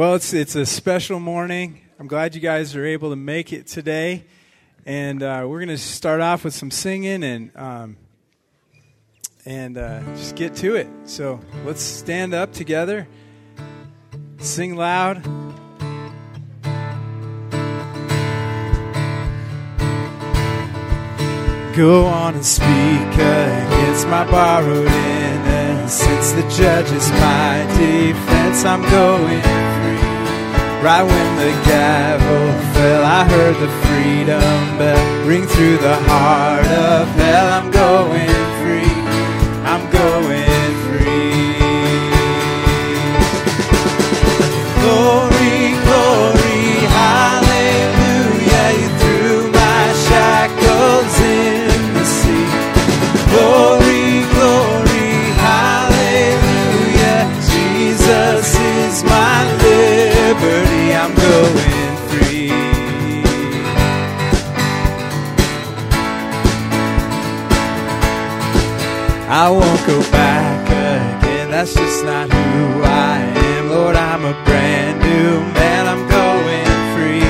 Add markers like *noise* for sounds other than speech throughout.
Well, it's it's a special morning. I'm glad you guys are able to make it today, and uh, we're going to start off with some singing and um, and uh, just get to it. So let's stand up together, sing loud. Go on and speak against my borrowed innocence. The judge is my defense, I'm going. Right when the gavel fell, I heard the freedom bell ring through the heart of hell. I'm going free. I'm going I won't go back again. That's just not who I am. Lord, I'm a brand new man. I'm going free.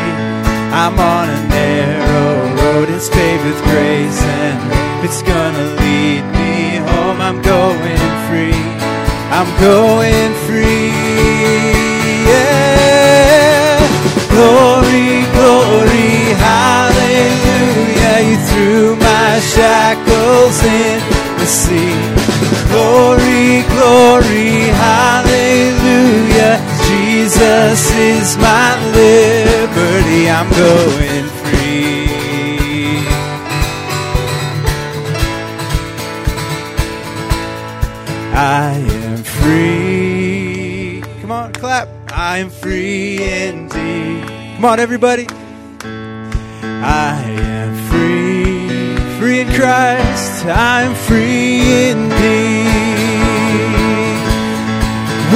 I'm on a narrow road. It's paved with grace and it's gonna lead me home. I'm going free. I'm going free. Yeah. Glory, glory, hallelujah. You threw my shackles in the. Glory, glory, hallelujah. Jesus is my liberty. I'm going free. I am free. Come on, clap. I am free indeed. Come on, everybody. I am free, free in Christ. I'm free indeed.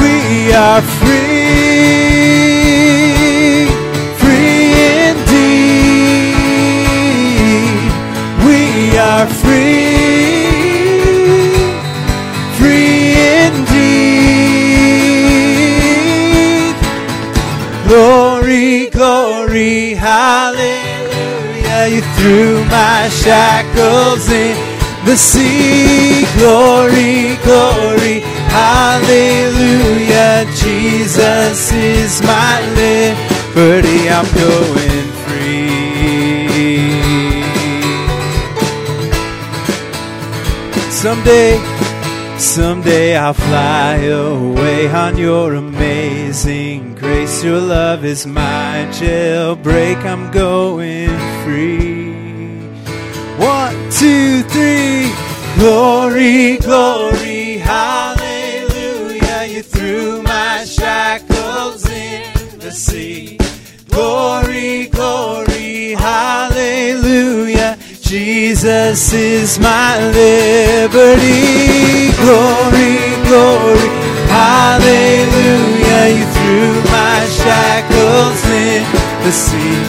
We are free, You threw my shackles in the sea. Glory, glory, hallelujah. Jesus is my liberty. I'm going free. Someday, someday I'll fly away on your amazing grace. Your love is my jailbreak. I'm going free. One, two, three. Glory, glory, hallelujah. You threw my shackles in the sea. Glory, glory, hallelujah. Jesus is my liberty. Glory, glory, hallelujah. You threw my shackles in the sea.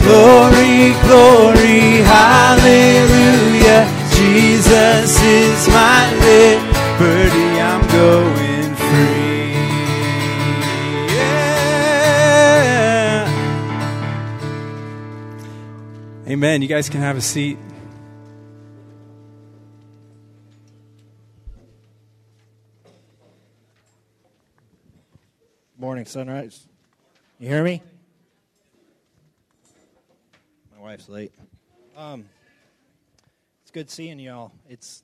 Glory, glory, hallelujah. Jesus is my liberty. I'm going Amen. You guys can have a seat. Morning, sunrise. You hear me? My wife's late. Um, it's good seeing y'all. It's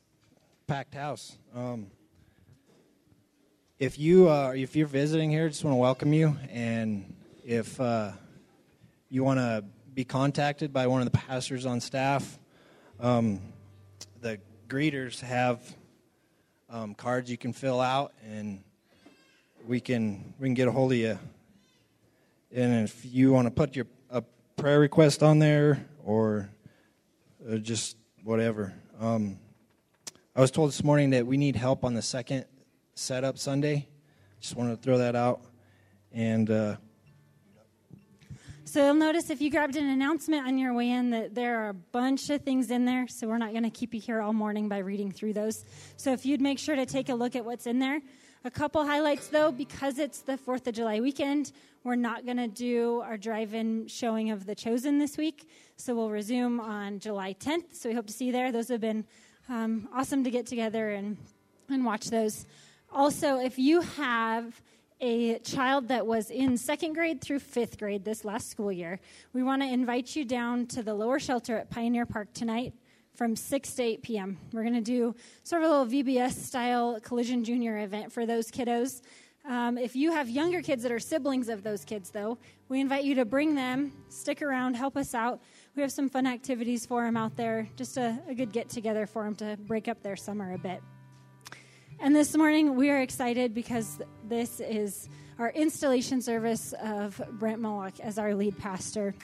packed house. Um, if you uh, if you're visiting here, just want to welcome you, and if uh, you want to be contacted by one of the pastors on staff, um, the greeters have um, cards you can fill out and we can we can get a hold of you. And if you want to put your a prayer request on there or uh, just whatever. Um, I was told this morning that we need help on the second setup Sunday. Just wanted to throw that out. And uh, So you'll notice if you grabbed an announcement on your way in that there are a bunch of things in there. So we're not going to keep you here all morning by reading through those. So if you'd make sure to take a look at what's in there. A couple highlights though, because it's the 4th of July weekend, we're not going to do our drive in showing of The Chosen this week. So we'll resume on July 10th. So we hope to see you there. Those have been um, awesome to get together and, and watch those. Also, if you have a child that was in second grade through fifth grade this last school year, we want to invite you down to the lower shelter at Pioneer Park tonight from 6 to 8 p.m. We're going to do sort of a little VBS style collision junior event for those kiddos. Um, if you have younger kids that are siblings of those kids, though, we invite you to bring them, stick around, help us out. We have some fun activities for them out there, just a, a good get together for them to break up their summer a bit. And this morning, we are excited because this is our installation service of Brent Moloch as our lead pastor.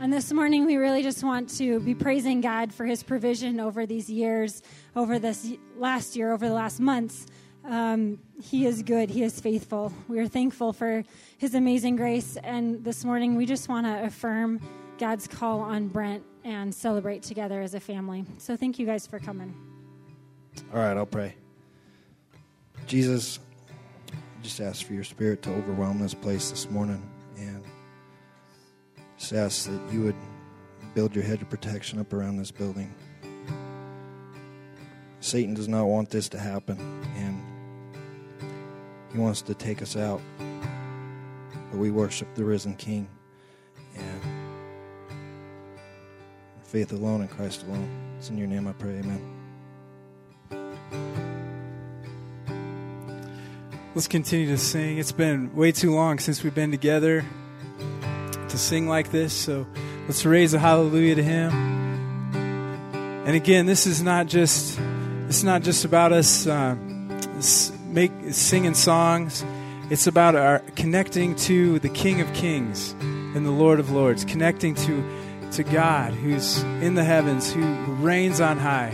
And this morning, we really just want to be praising God for his provision over these years, over this last year, over the last months. Um, he is good, he is faithful. We are thankful for his amazing grace. And this morning, we just want to affirm God's call on Brent and celebrate together as a family. So thank you guys for coming. All right, I'll pray. Jesus, I just ask for your spirit to overwhelm this place this morning and just ask that you would build your hedge of protection up around this building. Satan does not want this to happen, and he wants to take us out. But we worship the risen King. Faith alone in Christ alone. It's in your name I pray, amen. Let's continue to sing. It's been way too long since we've been together to sing like this, so let's raise a hallelujah to him. And again, this is not just it's not just about us uh, make singing songs. It's about our connecting to the King of Kings and the Lord of Lords, connecting to to God who's in the heavens, who reigns on high,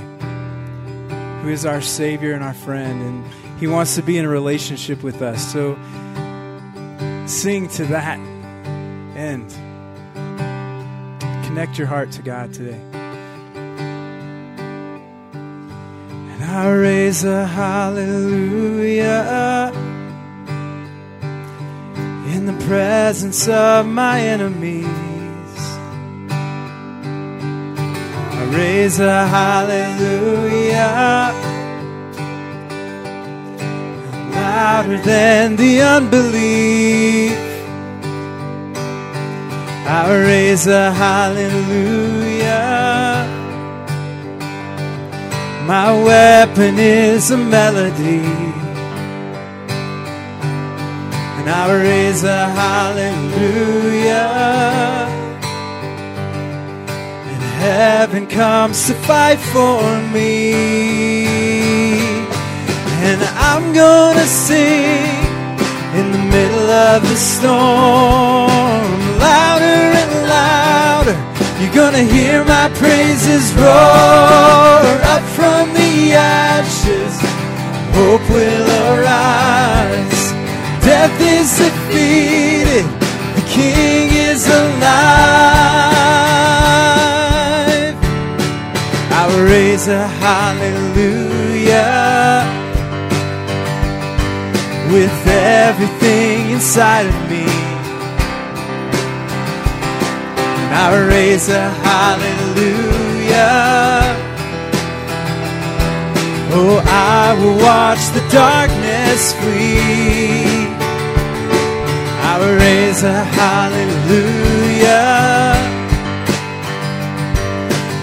who is our Savior and our friend, and He wants to be in a relationship with us. So sing to that end. Connect your heart to God today. And I raise a hallelujah in the presence of my enemies. Raise a hallelujah louder than the unbelief. I raise a hallelujah. My weapon is a melody. And I raise a hallelujah heaven comes to fight for me. And I'm gonna sing in the middle of the storm, louder and louder. You're gonna hear my praises roar up from the ashes. Hope will arise. Death is defeated. The King is alive. I'll raise a hallelujah with everything inside of me. And I'll raise a hallelujah. Oh, I will watch the darkness flee. I will raise a hallelujah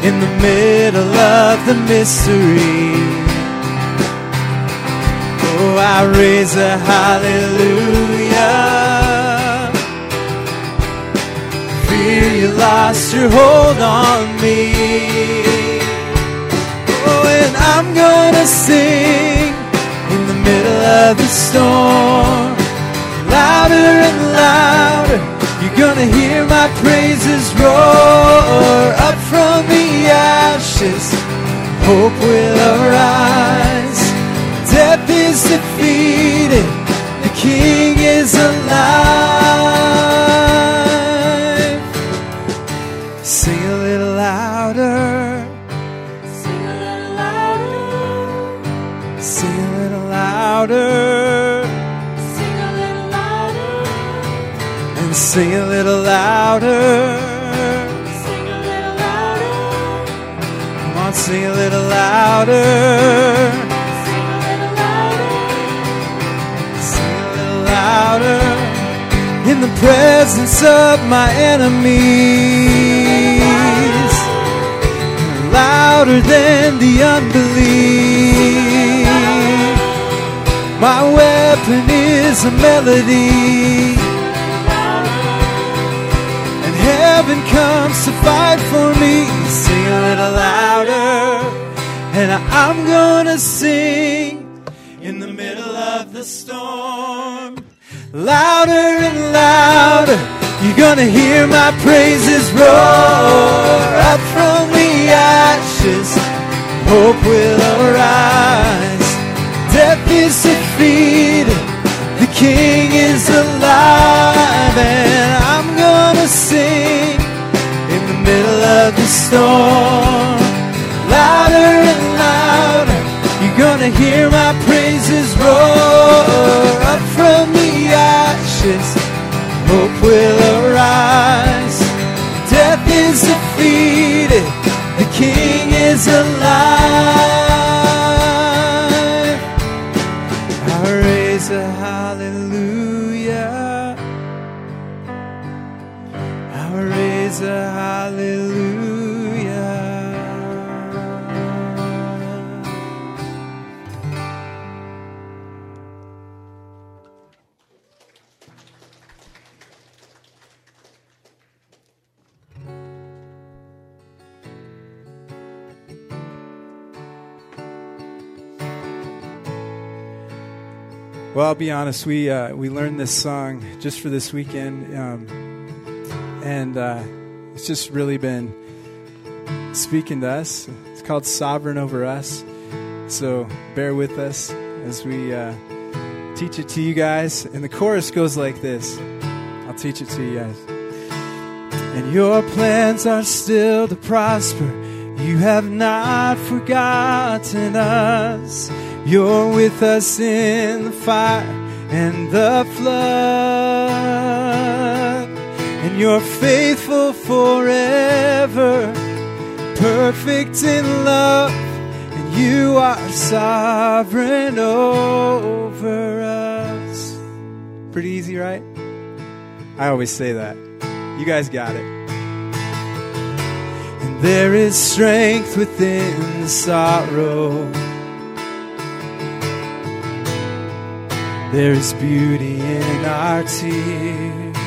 in the middle of the mystery. Oh, I raise a hallelujah. Fear you lost your hold on me. Oh, and I'm gonna sing in the middle of the storm, louder and louder gonna hear my praises roar up from the ashes. Hope will arise. Death is defeated. The King is alive. Sing a little louder. Sing a little louder. Come on, sing a little louder. Sing a little louder. Sing a little louder. In the presence of my enemies. Louder than the unbelief. My weapon is a melody. Comes to fight for me. Sing a little louder. And I'm gonna sing in the middle of the storm. Louder and louder. You're gonna hear my praises roar up from the ashes. Hope will arise. Death is defeated. The King is alive, and I'm gonna sing of the storm. Louder and louder, you're gonna hear my praises roar up from the ashes. Hope will arise. Death is defeated. The King is alive. Well, I'll be honest. We uh, we learned this song just for this weekend, um, and uh, it's just really been speaking to us. It's called "Sovereign Over Us." So bear with us as we uh, teach it to you guys. And the chorus goes like this. I'll teach it to you guys. And your plans are still to prosper. You have not forgotten us. You're with us in the fire and the flood. And you're faithful forever, perfect in love. And you are sovereign over us. Pretty easy, right? I always say that. You guys got it. And there is strength within the sorrow. There is beauty in our tears.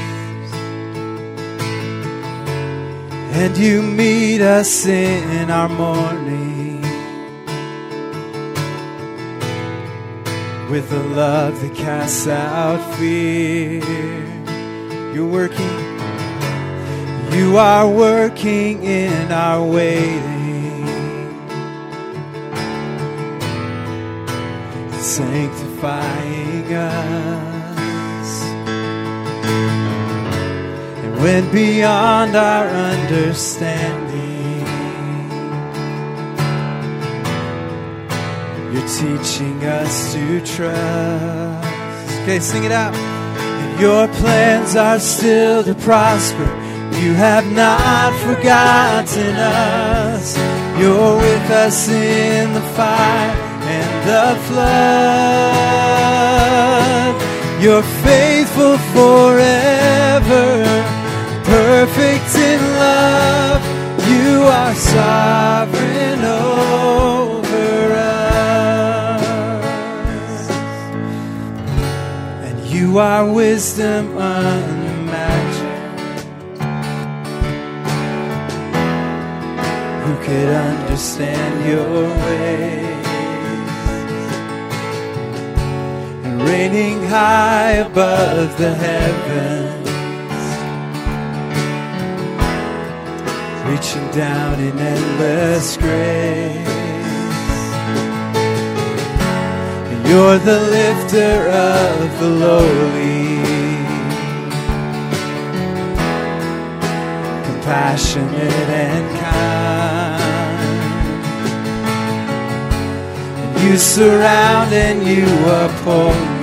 And you meet us in our mourning with a love that casts out fear. You're working, you are working in our waiting. sanctifying us. And went beyond our understanding, you're teaching us to trust. Okay, sing it out. And your plans are still to prosper. You have not forgotten us. You're with us in the fire and the flood. You're faithful forever, perfect in love. You are sovereign over us, and you are wisdom unimagined. Who could understand your ways? Reigning high above the heavens, reaching down in endless grace. You're the lifter of the lowly, compassionate and kind. And You surround and you uphold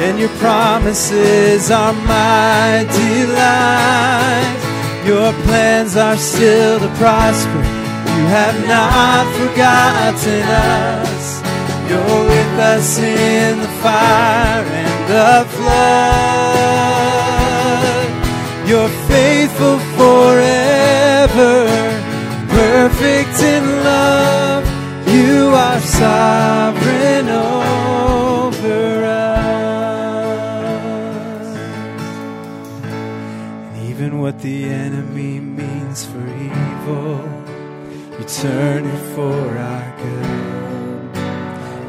And your promises are my delight. Your plans are still to prosper. You have not forgotten us. You're with us in the fire and the flood. You're faithful forever, perfect in love. You are sovereign what the enemy means for evil, you turn it for our good.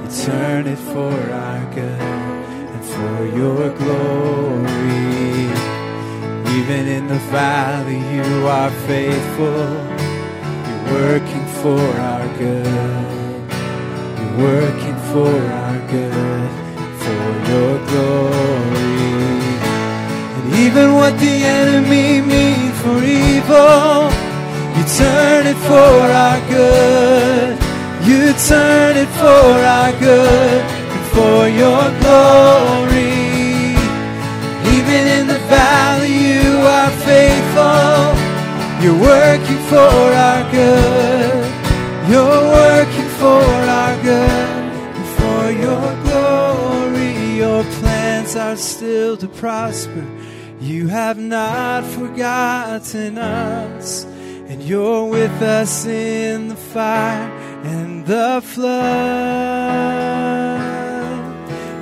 You turn it for our good and for your glory. Even in the valley, you are faithful. You're working for our good. You're working for our good, for your glory. Even what the enemy means for evil, you turn it for our good. You turn it for our good and for your glory. Even in the valley, you are faithful. You're working for our good. You're working for our good and for your glory. Your plans are still to prosper. You have not forgotten us, and you're with us in the fire and the flood.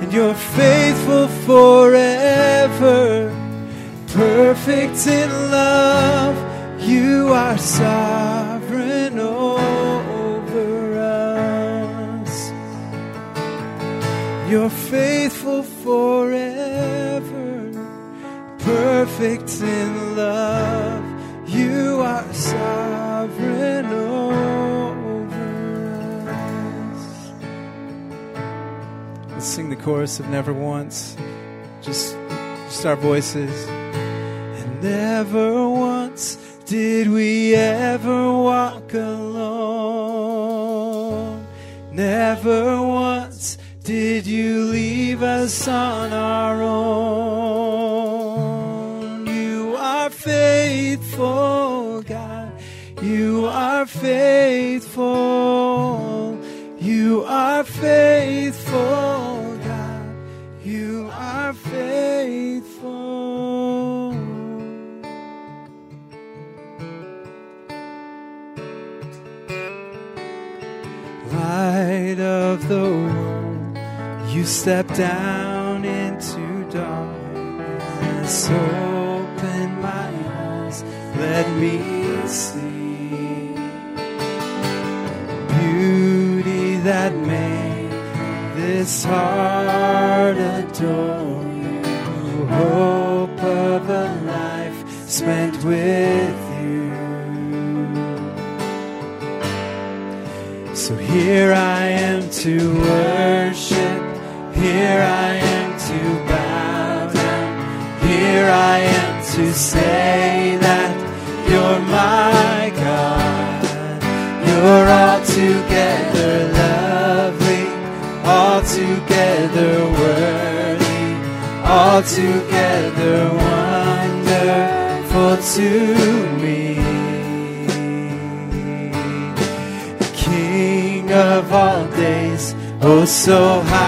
And you're faithful forever, perfect in love. You are sovereign over us. You're faithful forever, perfect in love. You are sovereign over us. Let's sing the chorus of Never Once. Just, just our voices. And never once did we ever walk alone. Never once did you leave us on our own. Faithful, God. You are faithful. You are faithful, God. You are faithful. Light of the world, you step down into darkness. Eyes, let me see beauty that made this heart adore you. Hope of a life spent with altogether wonderful to me. King of all days, oh so highly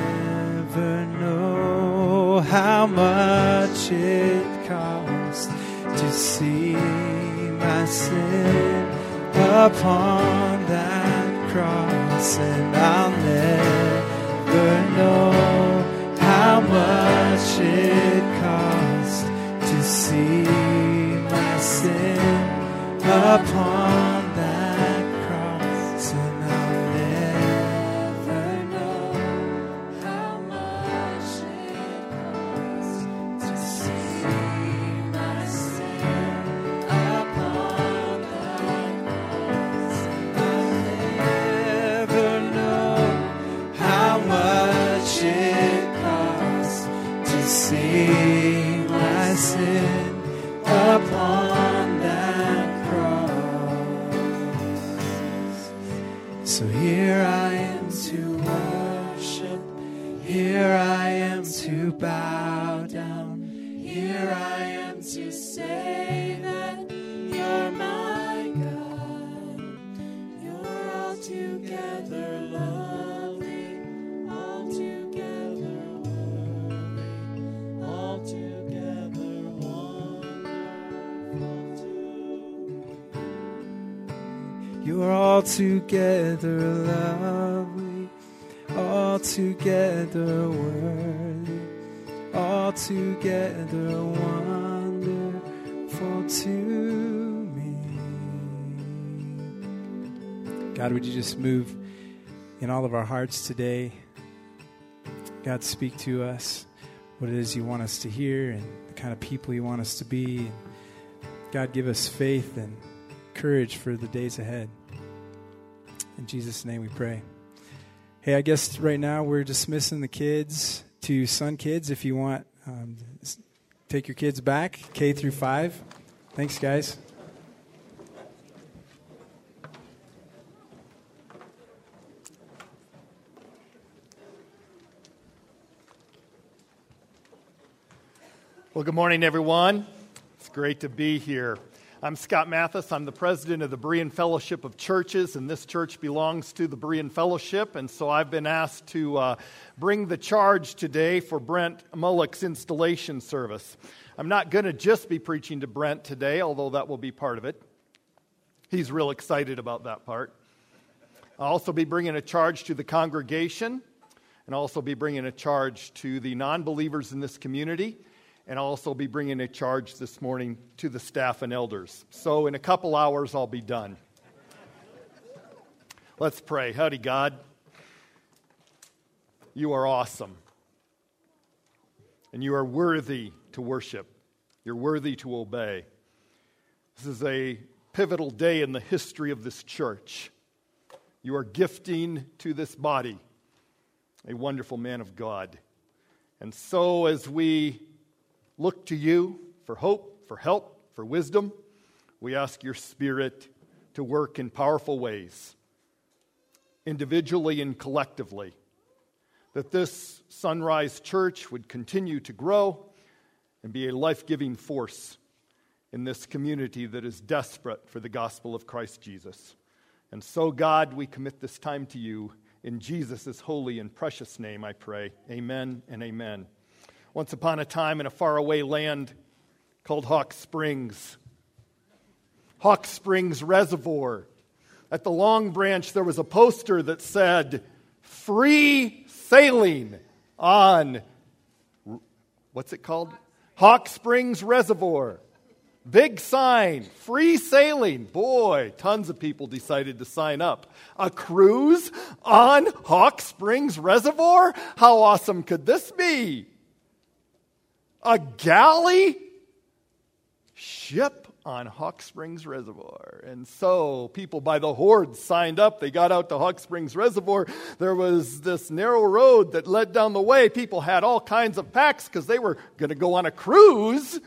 how much it cost to see my sin upon that cross, and I'll never know how much it cost to see my sin upon You're altogether lovely, altogether worthy, altogether wonderful to me. God, would you just move in all of our hearts today? God, speak to us what it is you want us to hear and the kind of people you want us to be. God, give us faith and courage for the days ahead. In Jesus' name we pray. Hey, I guess right now we're dismissing the kids to Sun Kids. If you want, um, take your kids back, K through 5. Thanks, guys. Well, good morning, everyone. It's great to be here. I'm Scott Mathis. I'm the president of the Berean Fellowship of Churches, and this church belongs to the Berean Fellowship. And so I've been asked to uh, bring the charge today for Brent Mullock's installation service. I'm not going to just be preaching to Brent today, although that will be part of it. He's real excited about that part. I'll also be bringing a charge to the congregation, and also be bringing a charge to the non believers in this community, and I'll also be bringing a charge this morning to the staff and elders. So, in a couple hours, I'll be done. Let's pray. Howdy, God. You are awesome, and you are worthy to worship, you're worthy to obey. This is a pivotal day in the history of this church. You are gifting to this body a wonderful man of God. And so, as we look to you for hope, for help, for wisdom, we ask your Spirit to work in powerful ways, individually and collectively, that this Sunrise Church would continue to grow and be a life giving force in this community that is desperate for the gospel of Christ Jesus. And so, God, we commit this time to you. In Jesus' holy and precious name, I pray. Amen and amen. Once upon a time in a faraway land called Hawk Springs, Hawk Springs Reservoir. At the Long Branch, there was a poster that said, Free sailing on, what's it called? Hawk Springs Reservoir. Big sign, free sailing. Boy, tons of people decided to sign up. A cruise on Hawk Springs Reservoir? How awesome could this be? A galley ship on Hawk Springs Reservoir. And so people by the hordes signed up. They got out to Hawk Springs Reservoir. There was this narrow road that led down the way. People had all kinds of packs because they were going to go on a cruise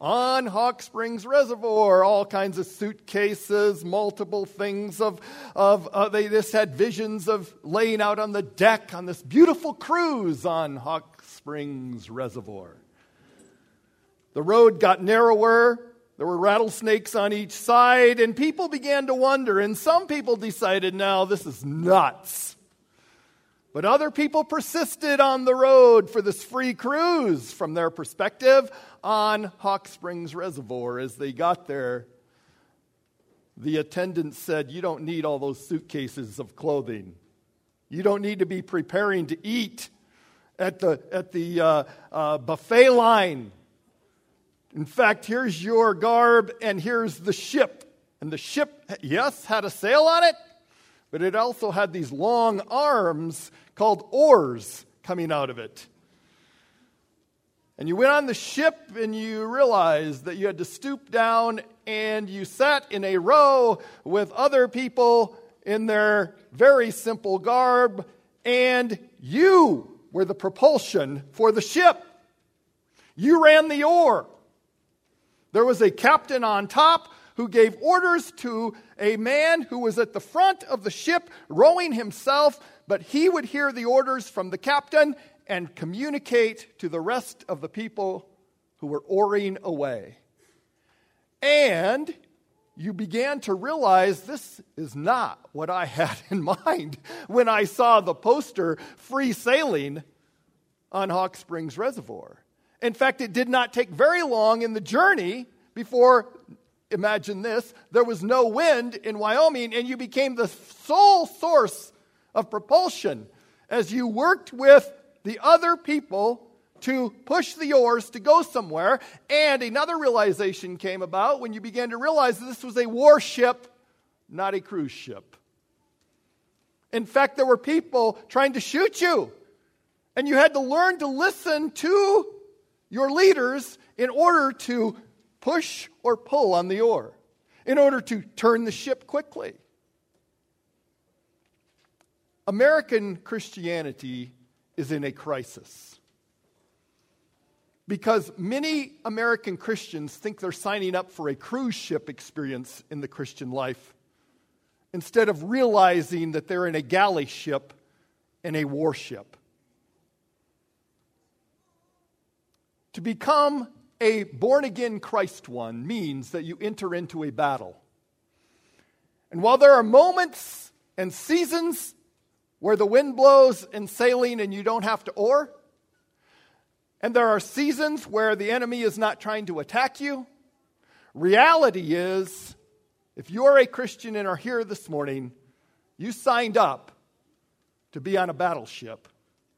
on Hawk Springs Reservoir, all kinds of suitcases, multiple things of, of uh, they just had visions of laying out on the deck on this beautiful cruise on Hawk Springs Reservoir. The road got narrower. There were rattlesnakes on each side, and people began to wonder. And some people decided, now this is nuts. But other people persisted on the road for this free cruise from their perspective on Hawk Springs Reservoir. As they got there, the attendant said, You don't need all those suitcases of clothing. You don't need to be preparing to eat at the, at the uh, uh, buffet line. In fact, here's your garb and here's the ship. And the ship, yes, had a sail on it, but it also had these long arms called oars coming out of it. And you went on the ship and you realized that you had to stoop down and you sat in a row with other people in their very simple garb, and you were the propulsion for the ship. You ran the oar. There was a captain on top who gave orders to a man who was at the front of the ship rowing himself, but he would hear the orders from the captain and communicate to the rest of the people who were oaring away. And you began to realize this is not what I had *laughs* in mind when I saw the poster free sailing on Hawk Springs Reservoir. In fact, it did not take very long in the journey before imagine this, there was no wind in Wyoming, and you became the sole source of propulsion as you worked with the other people to push the oars to go somewhere. And another realization came about when you began to realize that this was a warship, not a cruise ship. In fact, there were people trying to shoot you, and you had to learn to listen to your leaders in order to push or pull on the oar in order to turn the ship quickly. American Christianity is in a crisis because many American Christians think they're signing up for a cruise ship experience in the Christian life instead of realizing that they're in a galley ship and a warship. To become a born again Christ one means that you enter into a battle. And while there are moments and seasons where the wind blows in sailing and you don't have to oar, and there are seasons where the enemy is not trying to attack you, reality is if you're a Christian and are here this morning, you signed up to be on a battleship,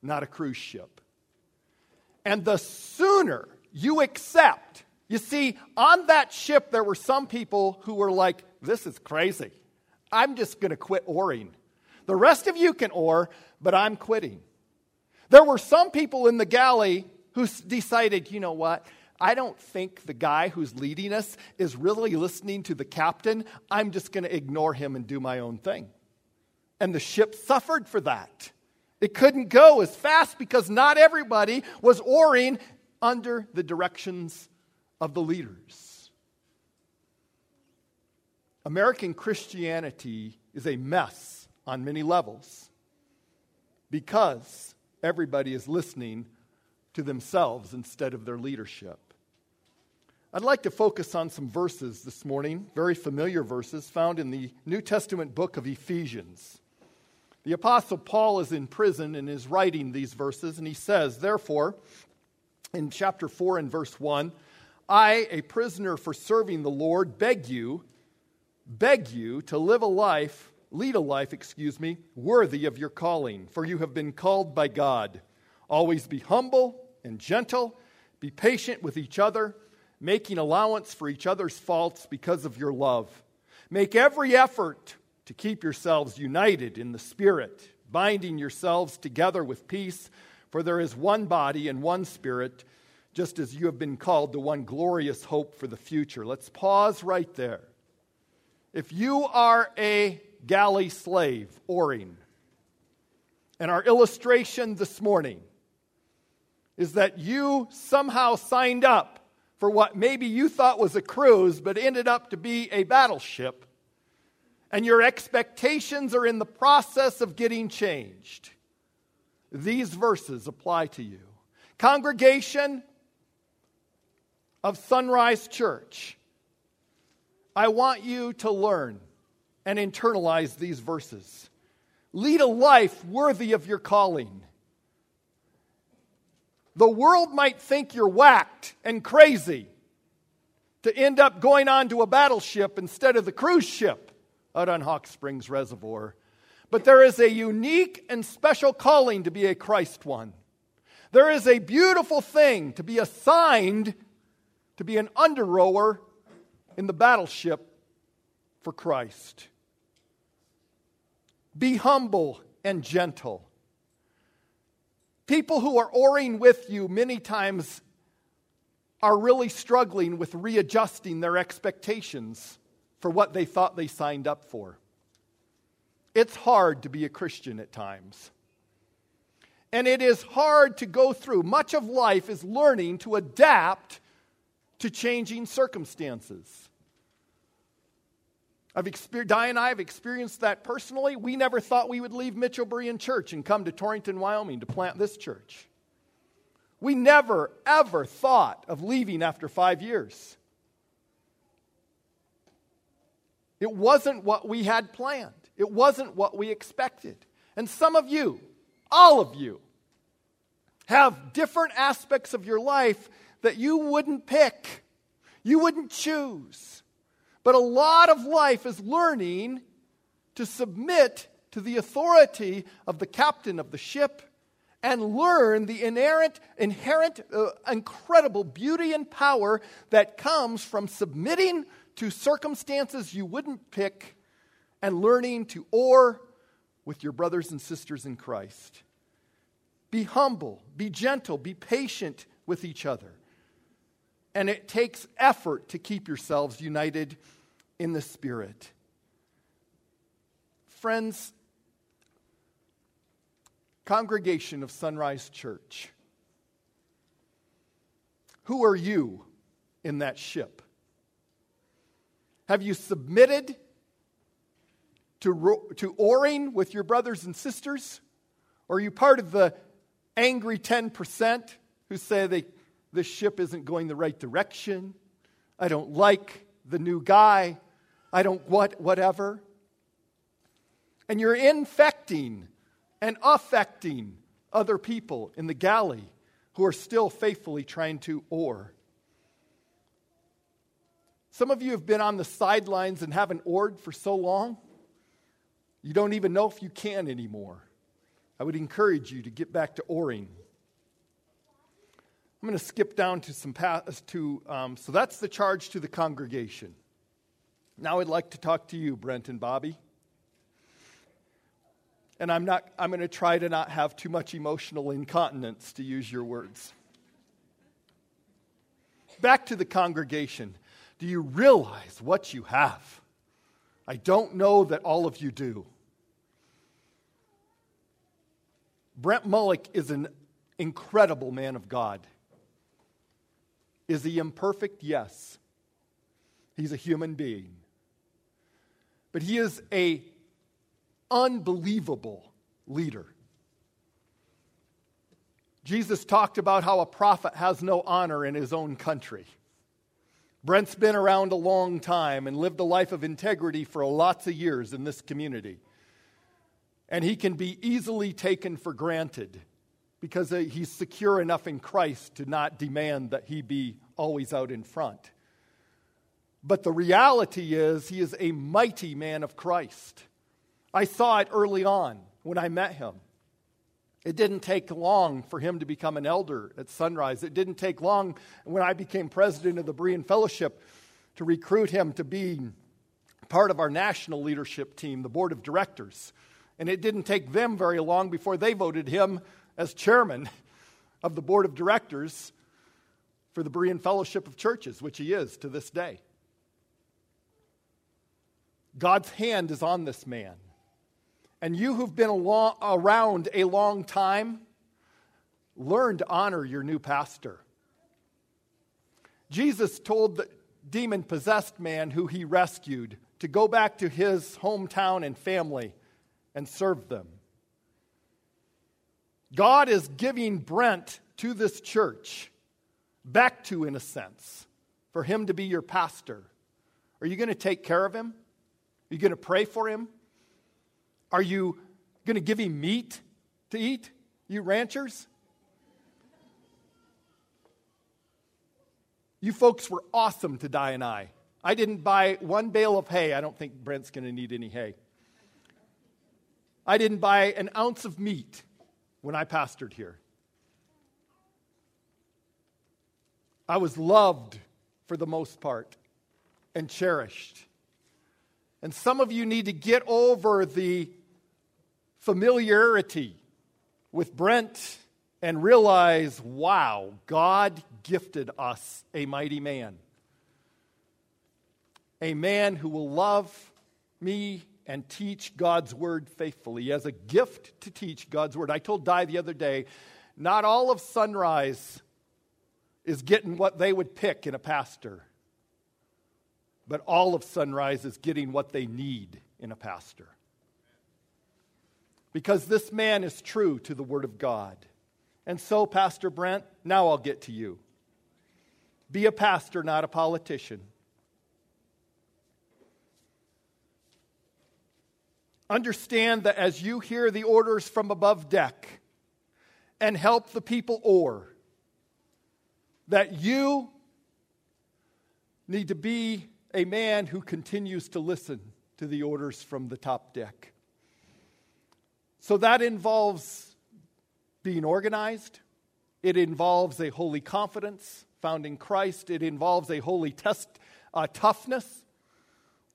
not a cruise ship. And the sooner you accept. You see, on that ship, there were some people who were like, This is crazy. I'm just going to quit oaring. The rest of you can oar, but I'm quitting. There were some people in the galley who decided, you know what? I don't think the guy who's leading us is really listening to the captain. I'm just going to ignore him and do my own thing. And the ship suffered for that. It couldn't go as fast because not everybody was oaring under the directions of the leaders. American Christianity is a mess on many levels because everybody is listening to themselves instead of their leadership. I'd like to focus on some verses this morning, very familiar verses found in the New Testament book of Ephesians. The Apostle Paul is in prison and is writing these verses, and he says, Therefore, in chapter 4 and verse 1 I, a prisoner for serving the Lord, beg you, beg you to live a life, lead a life, excuse me, worthy of your calling, for you have been called by God. Always be humble and gentle, be patient with each other, making allowance for each other's faults because of your love. Make every effort to keep yourselves united in the Spirit, binding yourselves together with peace. For there is one body and one spirit, just as you have been called to one glorious hope for the future. Let's pause right there. If you are a galley slave, oaring, and our illustration this morning is that you somehow signed up for what maybe you thought was a cruise, but ended up to be a battleship, and your expectations are in the process of getting changed these verses apply to you. Congregation of Sunrise Church, I want you to learn and internalize these verses. lead a life worthy of your calling. The world might think you're whacked and crazy to end up going onto a battleship instead of the cruise ship out on Hawk Springs Reservoir. But there is a unique and special calling to be a Christ one. There is a beautiful thing to be assigned to be an under rower in the battleship for Christ. Be humble and gentle. People who are oaring with you many times are really struggling with readjusting their expectations for what they thought they signed up for. It's hard to be a Christian at times. And it is hard to go through. Much of life is learning to adapt to changing circumstances. I've experienced, Di and I have experienced that personally. We never thought we would leave Mitchell Berean Church and come to Torrington, Wyoming to plant this church. We never, ever thought of leaving after five years. It wasn't what we had planned, it wasn't what we expected. And some of you, all of you, have different aspects of your life that you wouldn't pick, you wouldn't choose. But a lot of life is learning to submit to the authority of the captain of the ship and learn the inherent, inherent uh, incredible beauty and power that comes from submitting to circumstances you wouldn't pick and learning to oar with your brothers and sisters in Christ. Be humble, be gentle, be patient with each other. And it takes effort to keep yourselves united in the Spirit. Friends, congregation of Sunrise Church, who are you in that ship? Have you submitted to, to oaring with your brothers and sisters? Or are you part of the angry 10% who say they, the ship isn't going the right direction? I don't like the new guy. I don't what, whatever. And you're infecting and affecting other people in the galley who are still faithfully trying to oar. Some of you have been on the sidelines and haven't oared for so long, you don't even know if you can anymore. I would encourage you to get back to oaring. I'm going to skip down to some paths to, um, so that's the charge to the congregation. Now I'd like to talk to you, Brent and Bobby. And I'm, not, I'm going to try to not have too much emotional incontinence, to use your words. Back to the congregation. Do you realize what you have? I don't know that all of you do. Brent Mullick is an incredible man of God. Is he imperfect? Yes. He's a human being. But he is a unbelievable leader. Jesus talked about how a prophet has no honor in his own country. Brent's been around a long time and lived a life of integrity for lots of years in this community. And he can be easily taken for granted because uh, he's secure enough in Christ to not demand that he be always out in front. But the reality is, he is a mighty man of Christ. I saw it early on when I met him. It didn't take long for him to become an elder at Sunrise. It didn't take long when I became president of the Berean Fellowship to recruit him to be part of our national leadership team, the board of directors. And it didn't take them very long before they voted him as chairman *laughs* of the board of directors for the Berean Fellowship of Churches, which he is to this day. God's hand is on this man. And you who've been around a long time, learn to honor your new pastor. Jesus told the demon possessed man who he rescued to go back to his hometown and family and serve them. God is giving Brent to this church, back to, in a sense, for him to be your pastor. Are you going to take care of him? Are you going to pray for him? Are you Going to give him meat to eat, you ranchers? You folks were awesome to Di and I. I didn't buy one bale of hay. I don't think Brent's going to need any hay. I didn't buy an ounce of meat when I pastored here. I was loved for the most part and cherished. And some of you need to get over the familiarity with Brent and realize wow, God gifted us a mighty man. A man who will love me and teach God's word faithfully. He has a gift to teach God's word. I told Di the other day, not all of Sunrise is getting what they would pick in a pastor, but all of Sunrise is getting what they need in a pastor. Because this man is true to the word of God. And so, Pastor Brent, now I'll get to you. Be a pastor, not a politician. Understand that as you hear the orders from above deck and help the people oar, that you need to be a man who continues to listen to the orders from the top deck. So that involves being organized, it involves a holy confidence found in Christ, it involves a holy test, uh, toughness.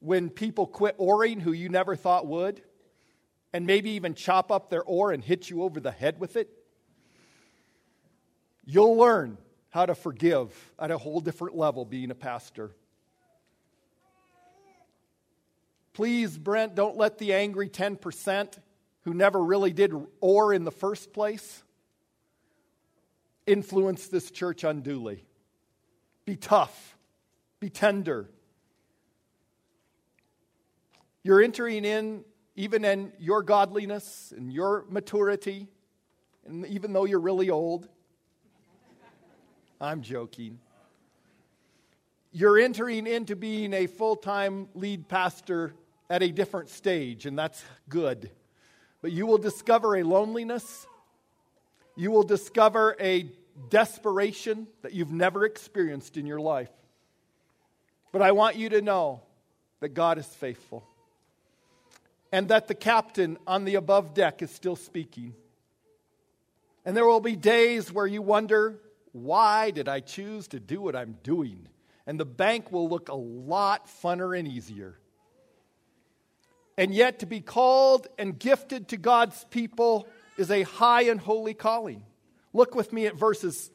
When people quit oaring who you never thought would and maybe even chop up their oar and hit you over the head with it, you'll learn how to forgive at a whole different level being a pastor. Please, Brent, don't let the angry 10% who never really did oar in the first place influence this church unduly. Be tough, be tender. You're entering in even in your godliness and your maturity, and even though you're really old, I'm joking. You're entering into being a full time lead pastor at a different stage, and that's good. But you will discover a loneliness, you will discover a desperation that you've never experienced in your life. But I want you to know that God is faithful and that the captain on the above deck is still speaking. And there will be days where you wonder, why did I choose to do what I'm doing? And the bank will look a lot funner and easier. And yet, to be called and gifted to God's people is a high and holy calling. Look with me at verses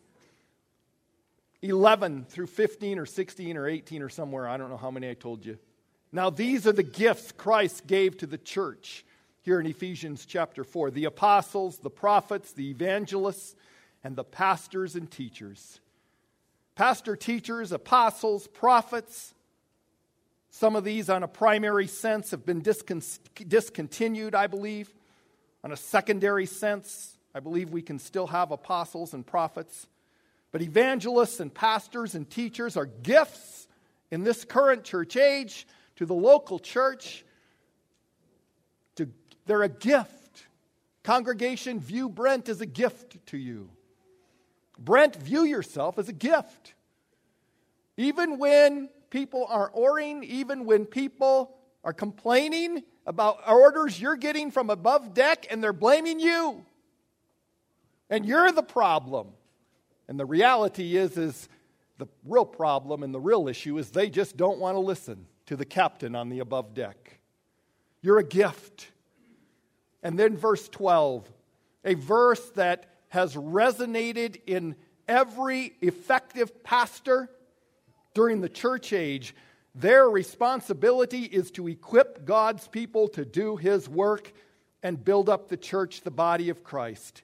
11 through 15 or 16 or 18 or somewhere. I don't know how many I told you. Now, these are the gifts Christ gave to the church here in Ephesians chapter 4 the apostles, the prophets, the evangelists, and the pastors and teachers. Pastor, teachers, apostles, prophets, some of these, on a primary sense, have been discontinued, I believe. On a secondary sense, I believe we can still have apostles and prophets. But evangelists and pastors and teachers are gifts in this current church age to the local church. To, they're a gift. Congregation, view Brent as a gift to you. Brent, view yourself as a gift. Even when people are oaring, even when people are complaining about orders you're getting from above deck and they're blaming you. And you're the problem. And the reality is is the real problem and the real issue is they just don't want to listen to the captain on the above deck. You're a gift. And then verse 12, a verse that has resonated in every effective pastor during the church age. Their responsibility is to equip God's people to do his work and build up the church, the body of Christ.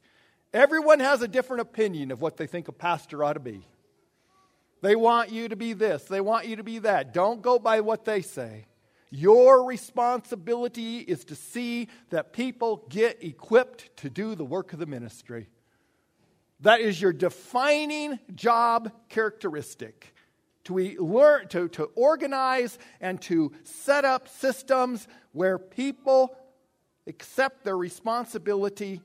Everyone has a different opinion of what they think a pastor ought to be. They want you to be this, they want you to be that. Don't go by what they say. Your responsibility is to see that people get equipped to do the work of the ministry. That is your defining job characteristic. To, learn, to, to organize and to set up systems where people accept their responsibility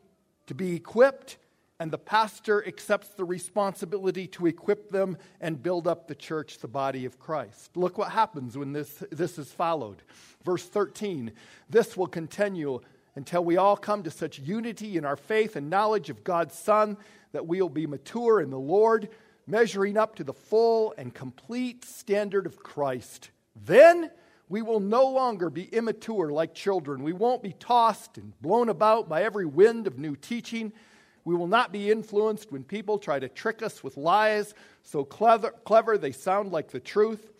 to be equipped, and the pastor accepts the responsibility to equip them and build up the church, the body of Christ. Look what happens when this, this is followed. Verse 13 This will continue until we all come to such unity in our faith and knowledge of God's Son that we will be mature in the Lord, measuring up to the full and complete standard of Christ. Then we will no longer be immature like children. We won't be tossed and blown about by every wind of new teaching. We will not be influenced when people try to trick us with lies so clever, clever they sound like the truth.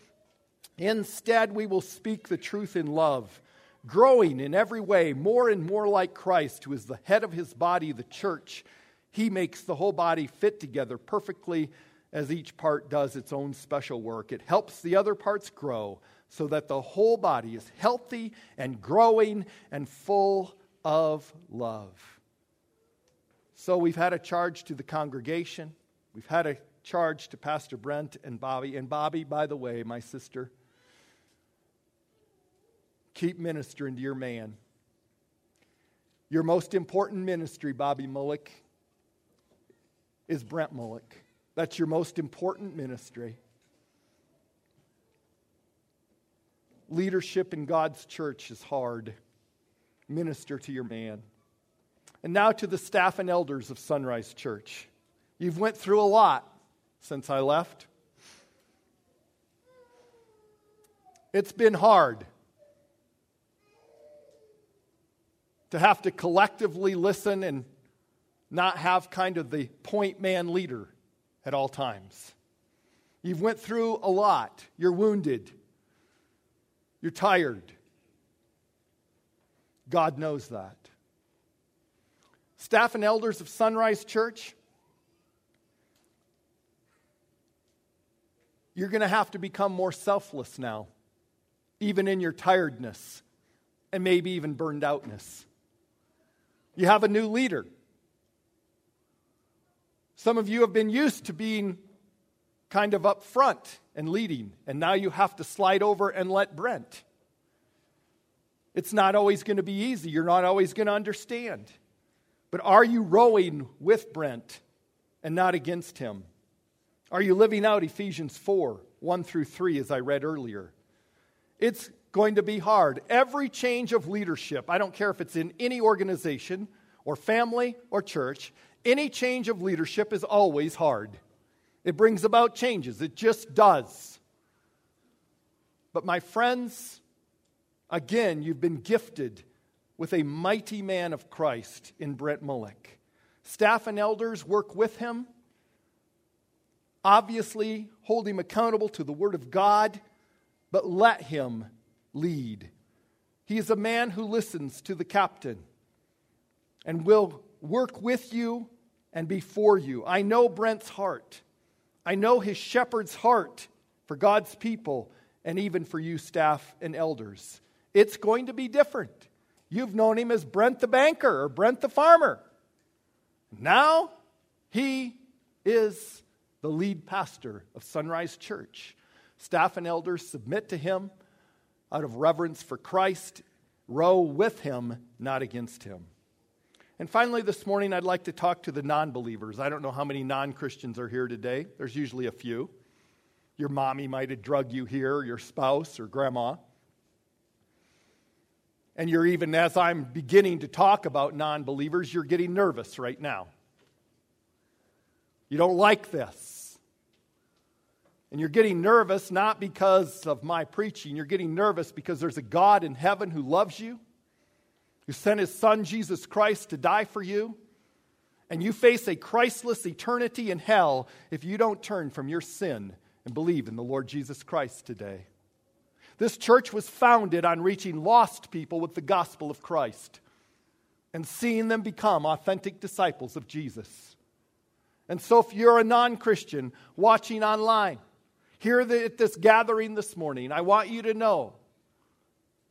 Instead, we will speak the truth in love, growing in every way more and more like Christ, who is the head of his body, the church. He makes the whole body fit together perfectly as each part does its own special work. It helps the other parts grow so that the whole body is healthy and growing and full of love. So we've had a charge to the congregation. We've had a charge to Pastor Brent and Bobby. And Bobby, by the way, my sister, keep ministering to your man. Your most important ministry, Bobby Mullick, is Brent Mullick. That's your most important ministry. Leadership in God's church is hard. Minister to your man. And now to the staff and elders of Sunrise Church. You've went through a lot since I left. It's been hard to have to collectively listen and not have kind of the point man leader at all times. You've went through a lot. You're wounded. You're tired. God knows that. Staff and elders of Sunrise Church, you're going to have to become more selfless now, even in your tiredness and maybe even burned outness. You have a new leader. Some of you have been used to being kind of up front and leading, and now you have to slide over and let Brent. It's not always going to be easy. You're not always going to understand. But are you rowing with Brent and not against him? Are you living out Ephesians 4 1 through 3, as I read earlier? It's going to be hard. Every change of leadership, I don't care if it's in any organization or family or church, any change of leadership is always hard. It brings about changes, it just does. But, my friends, again, you've been gifted with a mighty man of Christ in Brent Mullick. Staff and elders work with him, obviously hold him accountable to the Word of God, but let him lead. He is a man who listens to the captain and will work with you and before you. I know Brent's heart. I know his shepherd's heart for God's people and even for you, staff and elders. It's going to be different. You've known him as Brent the banker or Brent the farmer. Now he is the lead pastor of Sunrise Church. Staff and elders submit to him out of reverence for Christ, row with him, not against him. And finally, this morning, I'd like to talk to the non believers. I don't know how many non Christians are here today. There's usually a few. Your mommy might have drugged you here, your spouse, or grandma. And you're even, as I'm beginning to talk about non believers, you're getting nervous right now. You don't like this. And you're getting nervous not because of my preaching, you're getting nervous because there's a God in heaven who loves you who sent his son Jesus Christ to die for you, and you face a Christless eternity in hell if you don't turn from your sin and believe in the Lord Jesus Christ today. This church was founded on reaching lost people with the gospel of Christ and seeing them become authentic disciples of Jesus. And so, if you're a non Christian watching online, here at this gathering this morning, I want you to know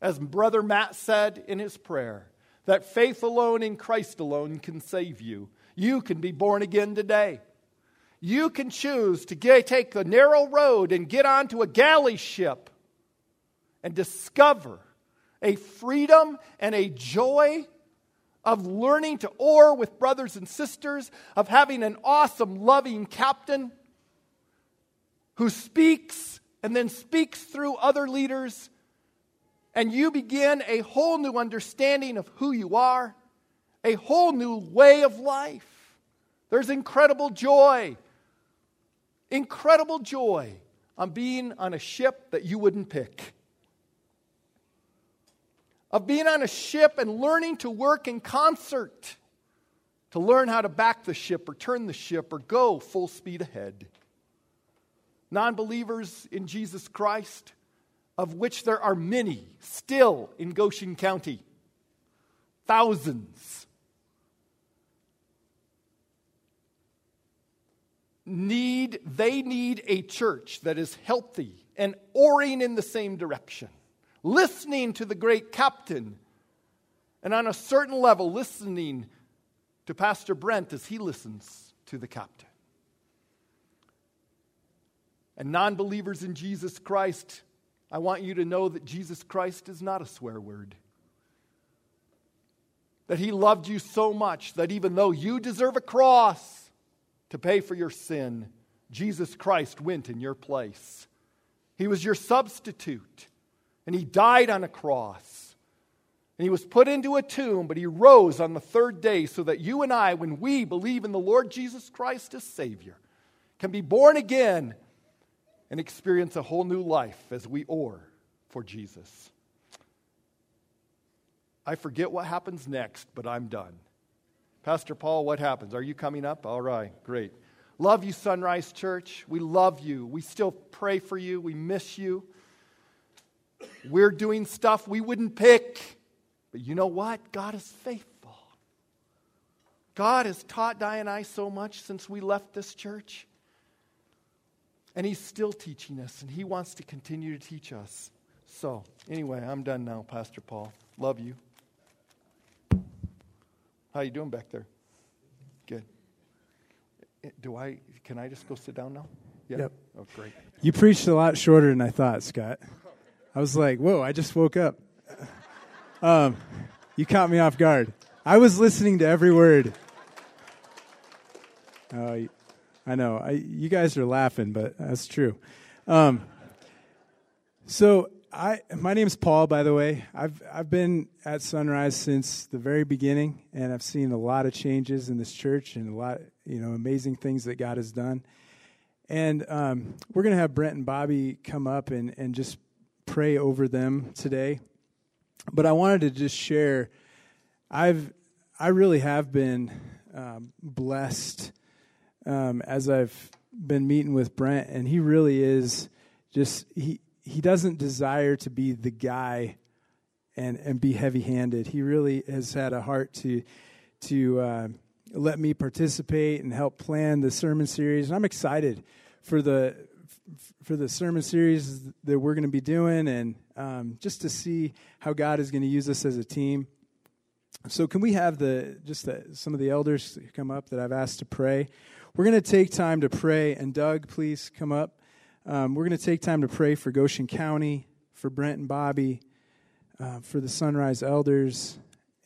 as Brother Matt said in his prayer, that faith alone in Christ alone can save you. You can be born again today. You can choose to get, take the narrow road and get onto a galley ship and discover a freedom and a joy of learning to oar with brothers and sisters, of having an awesome, loving captain who speaks and then speaks through other leaders, and you begin a whole new understanding of who you are, a whole new way of life. There's incredible joy, incredible joy on being on a ship that you wouldn't pick of being on a ship and learning to work in concert, to learn how to back the ship or turn the ship or go full speed ahead. Non believers in Jesus Christ, of which there are many still in Goshen County, thousands. Need, they need a church that is healthy and oaring in the same direction listening to the great captain, and on a certain level, listening to Pastor Brent as he listens to the captain. And non believers in Jesus Christ, I want you to know that Jesus Christ is not a swear word. That he loved you so much that even though you deserve a cross to pay for your sin, Jesus Christ went in your place. He was your substitute. And he died on a cross. And he was put into a tomb, but he rose on the third day so that you and I, when we believe in the Lord Jesus Christ as Savior, can be born again and experience a whole new life as we oar for Jesus. I forget what happens next, but I'm done. Pastor Paul, what happens? Are you coming up? All right, great. Love you, Sunrise Church. We love you. We still pray for you. We miss you. We're doing stuff we wouldn't pick. But you know what? God is faithful. God has taught Di and I so much since we left this church. And He's still teaching us, and He wants to continue to teach us. So, anyway, I'm done now, Pastor Paul. Love you. How you doing back there? Good. Do I? Can I just go sit down now? Yeah. Yep. Oh, great. You preached a lot shorter than I thought, Scott. I was like, whoa, I just woke up. *laughs* Um, you caught me off guard. I was listening to every word. Uh, I know. I, you guys are laughing, but that's true. Um, so, I, my name's Paul, by the way. I've, I've been at Sunrise since the very beginning, and I've seen a lot of changes in this church and a lot, you know, amazing things that God has done. And um, we're going to have Brent and Bobby come up and, and just pray over them today. But I wanted to just share I've I really have been um, blessed um, as I've been meeting with Brent, and he really is just he he doesn't desire to be the guy and and be heavy handed. He really has had a heart to to uh, let me participate and help plan the sermon series, and I'm excited for the for the sermon series that we're going to be doing and um, just to see how God is going to use us as a team. So, can we have the just the, some of the elders come up that I've asked to pray? We're going to take time to pray, and Doug, please come up. Um, we're going to take time to pray for Goshen County, for Brent and Bobby, uh, for the Sunrise elders,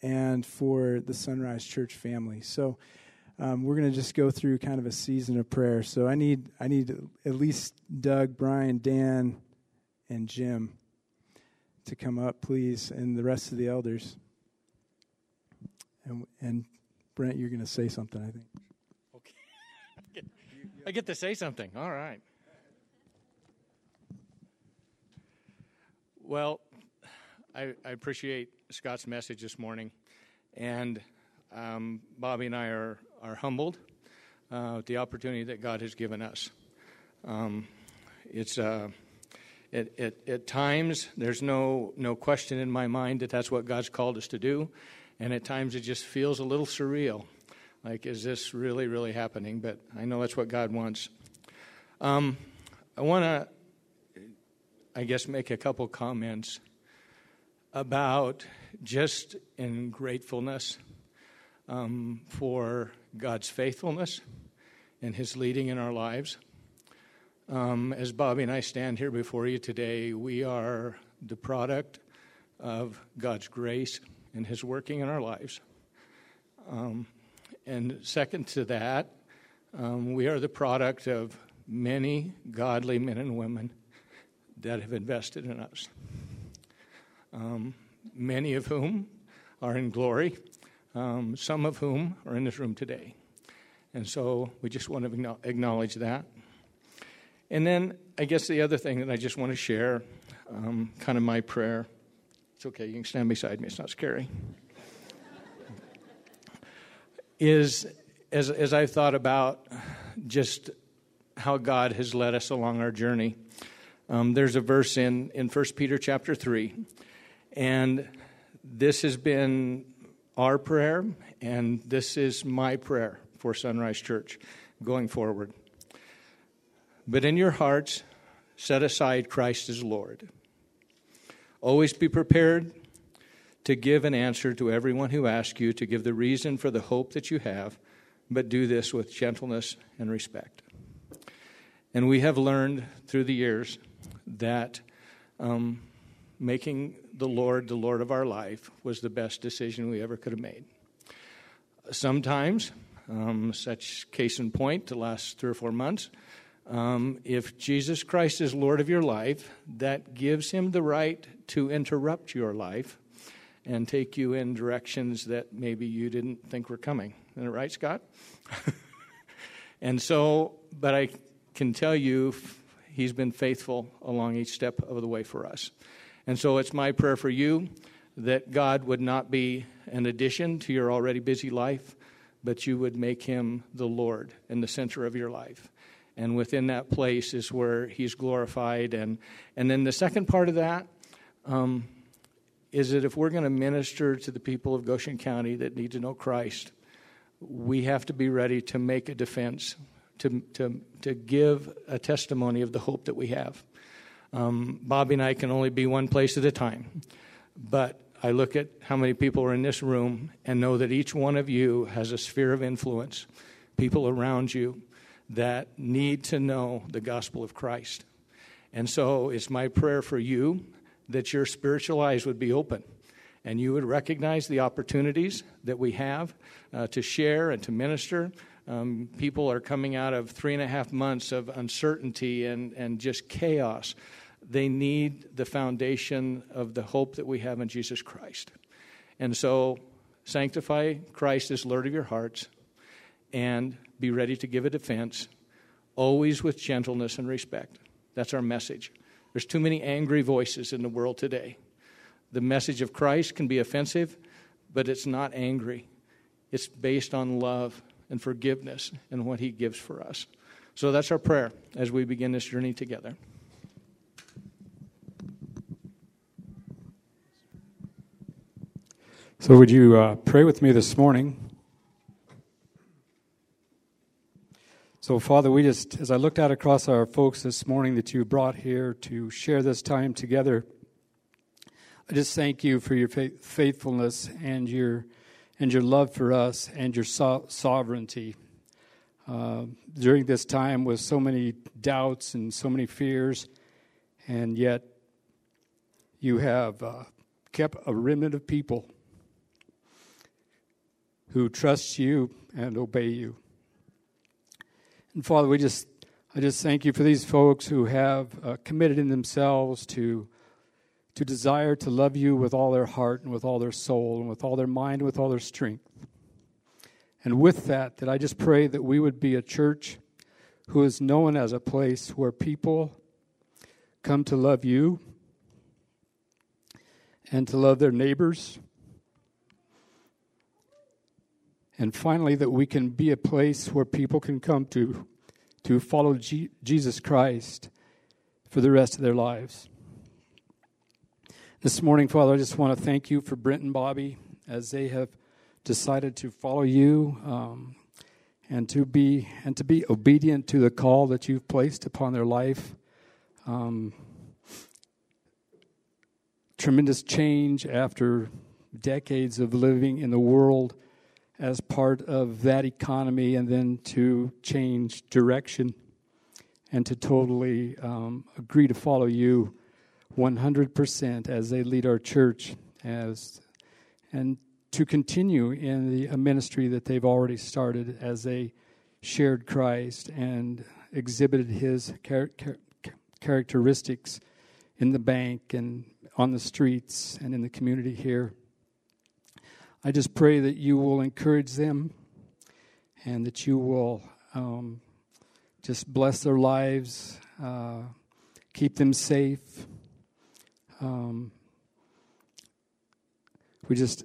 and for the Sunrise Church family. So, um, we're going to just go through kind of a season of prayer. So I need I need at least Doug, Brian, Dan, and Jim to come up, please, and the rest of the elders. And and Brent, you're going to say something, I think. I get to say something. All right. Well, I, I appreciate Scott's message this morning, and um, Bobby and I are, are humbled uh, the opportunity that God has given us. Um, it's uh, it, it, at times there's no no question in my mind that that's what God's called us to do, and at times it just feels a little surreal, like is this really really happening? But I know that's what God wants. Um, I want to, I guess, make a couple comments about just in gratefulness um, for God's faithfulness and His leading in our lives. Um, as Bobby and I stand here before you today, we are the product of God's grace and His working in our lives. Um, and second to that, um, we are the product of many godly men and women that have invested in us. Um, many of whom are in glory, um, some of whom are in this room today. And so we just want to acknowledge that. And then I guess the other thing that I just want to share, um, kind of my prayer. It's okay, you can stand beside me, it's not scary. Is as, as I've thought about just how God has led us along our journey, um, there's a verse in, in 1 Peter chapter 3, and this has been our prayer, and this is my prayer for Sunrise Church going forward. But in your hearts, set aside Christ as Lord. Always be prepared to give an answer to everyone who asks you, to give the reason for the hope that you have, but do this with gentleness and respect. And we have learned through the years that um, making the Lord the Lord of our life was the best decision we ever could have made. Sometimes, um, such case in point, the last three or four months, um, if Jesus Christ is Lord of your life, that gives him the right to interrupt your life and take you in directions that maybe you didn't think were coming. Isn't it right, Scott? *laughs* and so, but I can tell you, he's been faithful along each step of the way for us. And so it's my prayer for you that God would not be an addition to your already busy life, but you would make him the Lord in the center of your life. And within that place is where he's glorified. And, and then the second part of that um, is that if we're going to minister to the people of Goshen County that need to know Christ, we have to be ready to make a defense, to, to, to give a testimony of the hope that we have. Um, Bobby and I can only be one place at a time. But I look at how many people are in this room and know that each one of you has a sphere of influence, people around you that need to know the gospel of Christ. And so it's my prayer for you that your spiritual eyes would be open and you would recognize the opportunities that we have uh, to share and to minister. Um, people are coming out of three and a half months of uncertainty and, and just chaos they need the foundation of the hope that we have in Jesus Christ. And so, sanctify Christ as Lord of your hearts and be ready to give a defense, always with gentleness and respect. That's our message. There's too many angry voices in the world today. The message of Christ can be offensive, but it's not angry. It's based on love and forgiveness and what He gives for us. So that's our prayer as we begin this journey together. So, would you uh, pray with me this morning? So, Father, we just, as I looked out across our folks this morning that you brought here to share this time together, I just thank you for your faithfulness and your and your love for us and your so- sovereignty. Uh, during this time, with so many doubts and so many fears, and yet you have uh, kept a remnant of people who trust you and obey you. And Father, we just I just thank you for these folks who have uh, committed in themselves to to desire to love you with all their heart and with all their soul and with all their mind and with all their strength. And with that, that I just pray that we would be a church who is known as a place where people come to love you and to love their neighbors And finally, that we can be a place where people can come to to follow G- Jesus Christ for the rest of their lives. This morning, Father, I just want to thank you for Brent and Bobby as they have decided to follow you um, and to be and to be obedient to the call that you've placed upon their life. Um, tremendous change after decades of living in the world as part of that economy and then to change direction and to totally um, agree to follow you 100% as they lead our church as and to continue in the a ministry that they've already started as they shared Christ and exhibited His char- char- characteristics in the bank and on the streets and in the community here. I just pray that you will encourage them and that you will um, just bless their lives, uh, keep them safe. Um, we just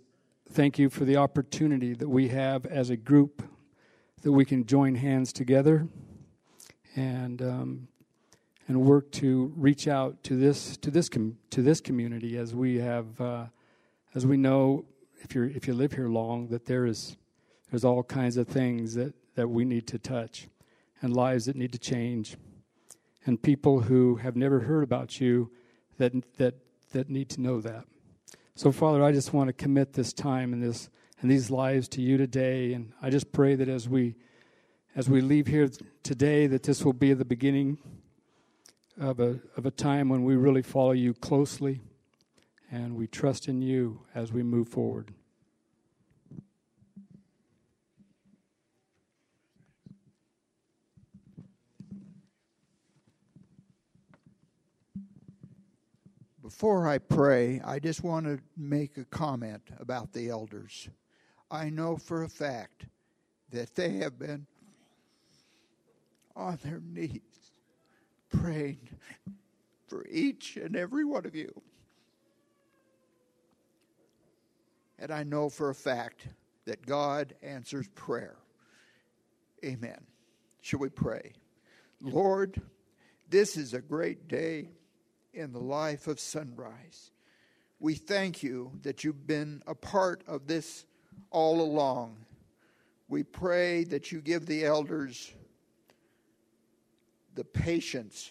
thank you for the opportunity that we have as a group that we can join hands together and um, and work to reach out to this to this com- to this community as we have uh, as we know if you if you live here long that there is there's all kinds of things that that we need to touch and lives that need to change. And people who have never heard about you that that that need to know that. So father i just want to commit this time and this and these lives to you today. And i just pray that as we as we leave here today that this will be the beginning of a of a time when we really follow you closely and we trust in you as we move forward Before I pray, I just want to make a comment about the elders. I know for a fact that they have been on their knees praying for each and every one of you. And I know for a fact that God answers prayer. Amen. Shall we pray? Lord, this is a great day in the life of Sunrise. We thank you that you've been a part of this all along. We pray that you give the elders the patience,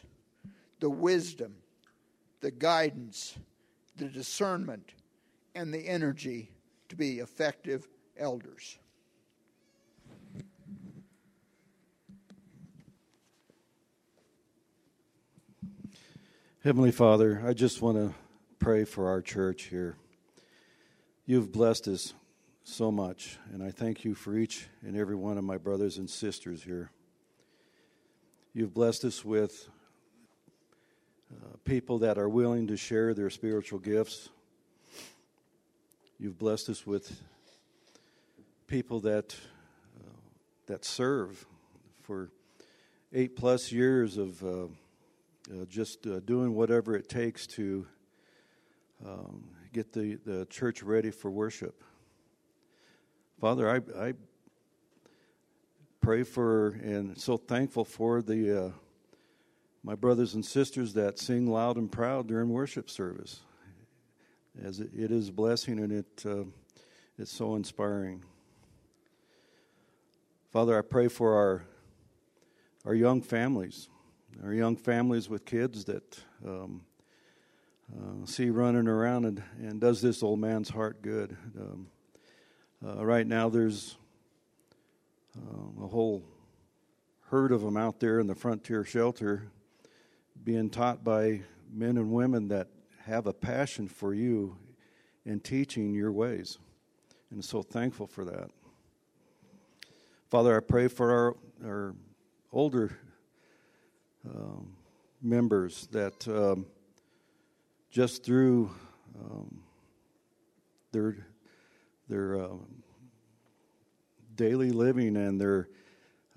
the wisdom, the guidance, the discernment, and the energy to be effective elders. Heavenly Father, I just want to pray for our church here. You've blessed us so much, and I thank you for each and every one of my brothers and sisters here. You've blessed us with uh, people that are willing to share their spiritual gifts. You've blessed us with people that uh, that serve for eight plus years of uh, uh, just uh, doing whatever it takes to um, get the, the church ready for worship. Father, I, I pray for and so thankful for the uh, my brothers and sisters that sing loud and proud during worship service, as it, it is a blessing and it uh, it's so inspiring. Father, I pray for our our young families our young families with kids that um, uh, see running around and, and does this old man's heart good. Um, uh, right now, there's uh, a whole herd of them out there in the frontier shelter being taught by men and women that have a passion for you in teaching your ways. And so thankful for that. Father, I pray for our, our older um, members that um, just through um, their their uh, daily living and their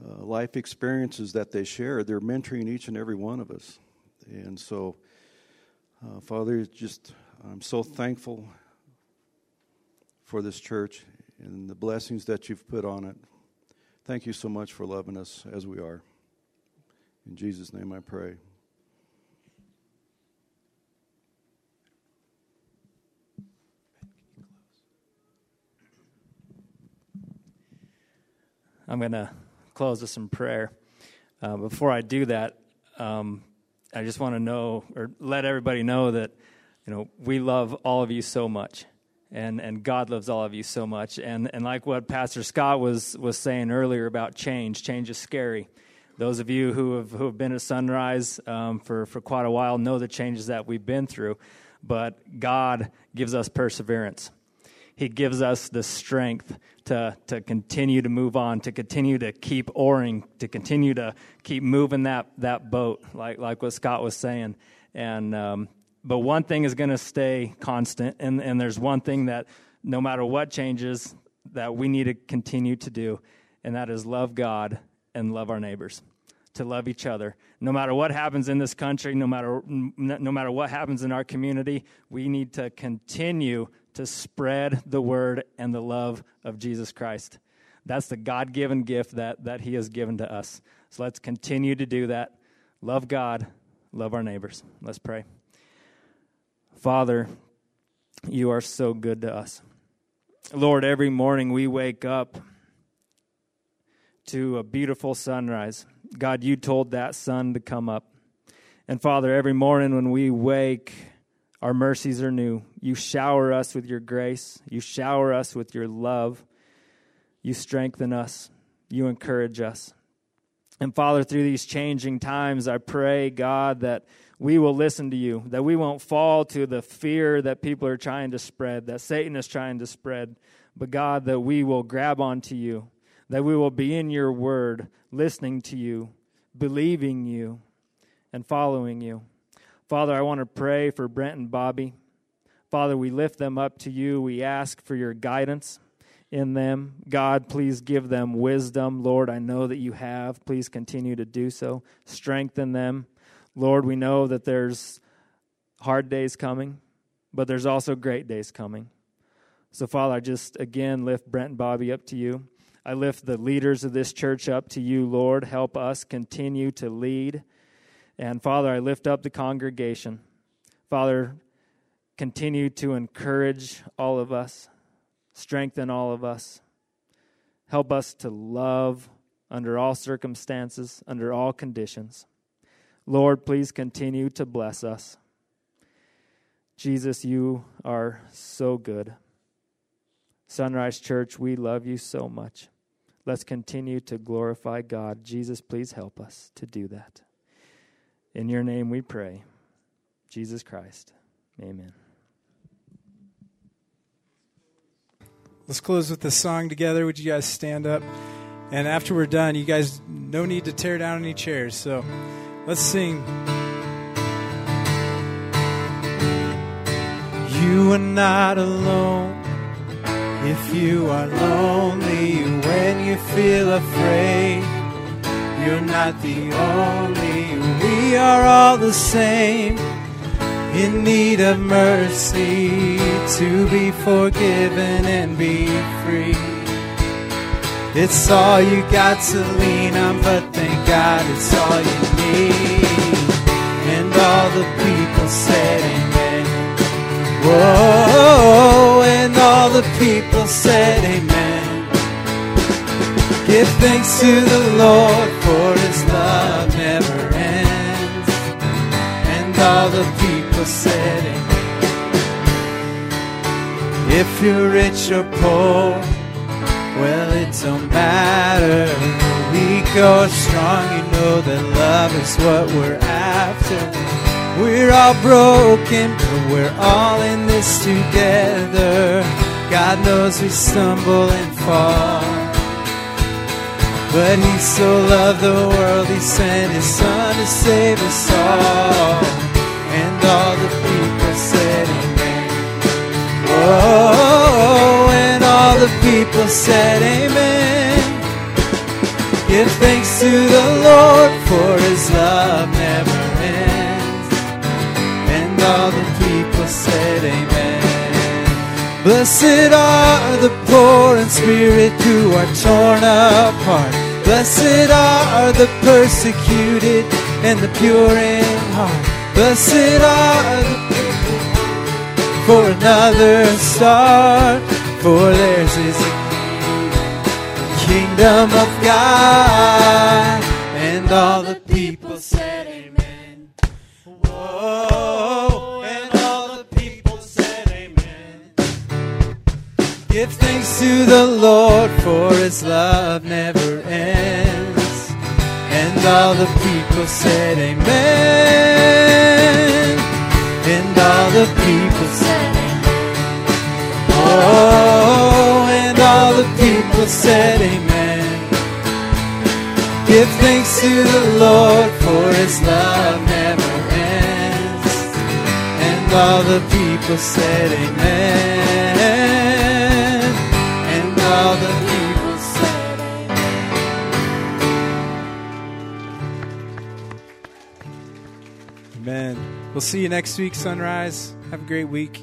uh, life experiences that they share, they're mentoring each and every one of us. And so, uh, Father, just I'm so thankful for this church and the blessings that you've put on it. Thank you so much for loving us as we are. In Jesus' name I pray. I'm going to close with some prayer. Uh, before I do that, um, I just want to know or let everybody know that you know we love all of you so much, and and God loves all of you so much. And and like what Pastor Scott was was saying earlier about change, change is scary. Those of you who have, who have been at Sunrise um, for, for quite a while know the changes that we've been through, but God gives us perseverance. He gives us the strength to, to continue to move on, to continue to keep oaring, to continue to keep moving that, that boat, like, like what Scott was saying. And, um, but one thing is going to stay constant, and, and there's one thing that no matter what changes, that we need to continue to do, and that is love God and love our neighbors to love each other. No matter what happens in this country, no matter, no matter what happens in our community, we need to continue to spread the word and the love of Jesus Christ. That's the God given gift that, that He has given to us. So let's continue to do that. Love God, love our neighbors. Let's pray. Father, you are so good to us. Lord, every morning we wake up to a beautiful sunrise. God, you told that sun to come up. And Father, every morning when we wake, our mercies are new. You shower us with your grace, you shower us with your love, you strengthen us, you encourage us. And Father, through these changing times, I pray, God, that we will listen to you, that we won't fall to the fear that people are trying to spread, that Satan is trying to spread, but God, that we will grab onto you that we will be in your word, listening to you, believing you, and following you. Father, I want to pray for Brent and Bobby. Father, we lift them up to you. We ask for your guidance in them. God, please give them wisdom. Lord, I know that you have. Please continue to do so. Strengthen them. Lord, we know that there's hard days coming, but there's also great days coming. So, Father, I just again lift Brent and Bobby up to you. I lift the leaders of this church up to you, Lord. Help us continue to lead. And Father, I lift up the congregation. Father, continue to encourage all of us, strengthen all of us. Help us to love under all circumstances, under all conditions. Lord, please continue to bless us. Jesus, you are so good. Sunrise Church, we love you so much. Let's continue to glorify God. Jesus, please help us to do that. In your name we pray. Jesus Christ. Amen. Let's close with the song together. Would you guys stand up? And after we're done, you guys, no need to tear down any chairs. So let's sing. You are not alone. If you are lonely when you feel afraid, you're not the only. We are all the same, in need of mercy to be forgiven and be free. It's all you got to lean on, but thank God it's all you need. And all the people said, Amen. Whoa, and all the people said, Amen. Give thanks to the Lord, for his love never ends. And all the people said. If you're rich or poor, well, it don't matter. Weak or strong, you know that love is what we're after. We're all broken, but we're all in this together. God knows we stumble and fall. But He so loved the world, He sent His Son to save us all. Oh, and all the people said, Amen. Give thanks to the Lord, for His love never ends. And all the people said, Amen. Blessed are the poor in spirit who are torn apart. Blessed are the persecuted and the pure in heart. Blessed are the for another start, for theirs is the kingdom of God, and all the people said amen. Whoa, and all the people said amen. Give thanks to the Lord, for his love never ends. And all the people said amen. And all the people said Oh, and all the people said, Amen. Give thanks to the Lord, for his love never ends. And all the people said, Amen. We'll see you next week, Sunrise. Have a great week.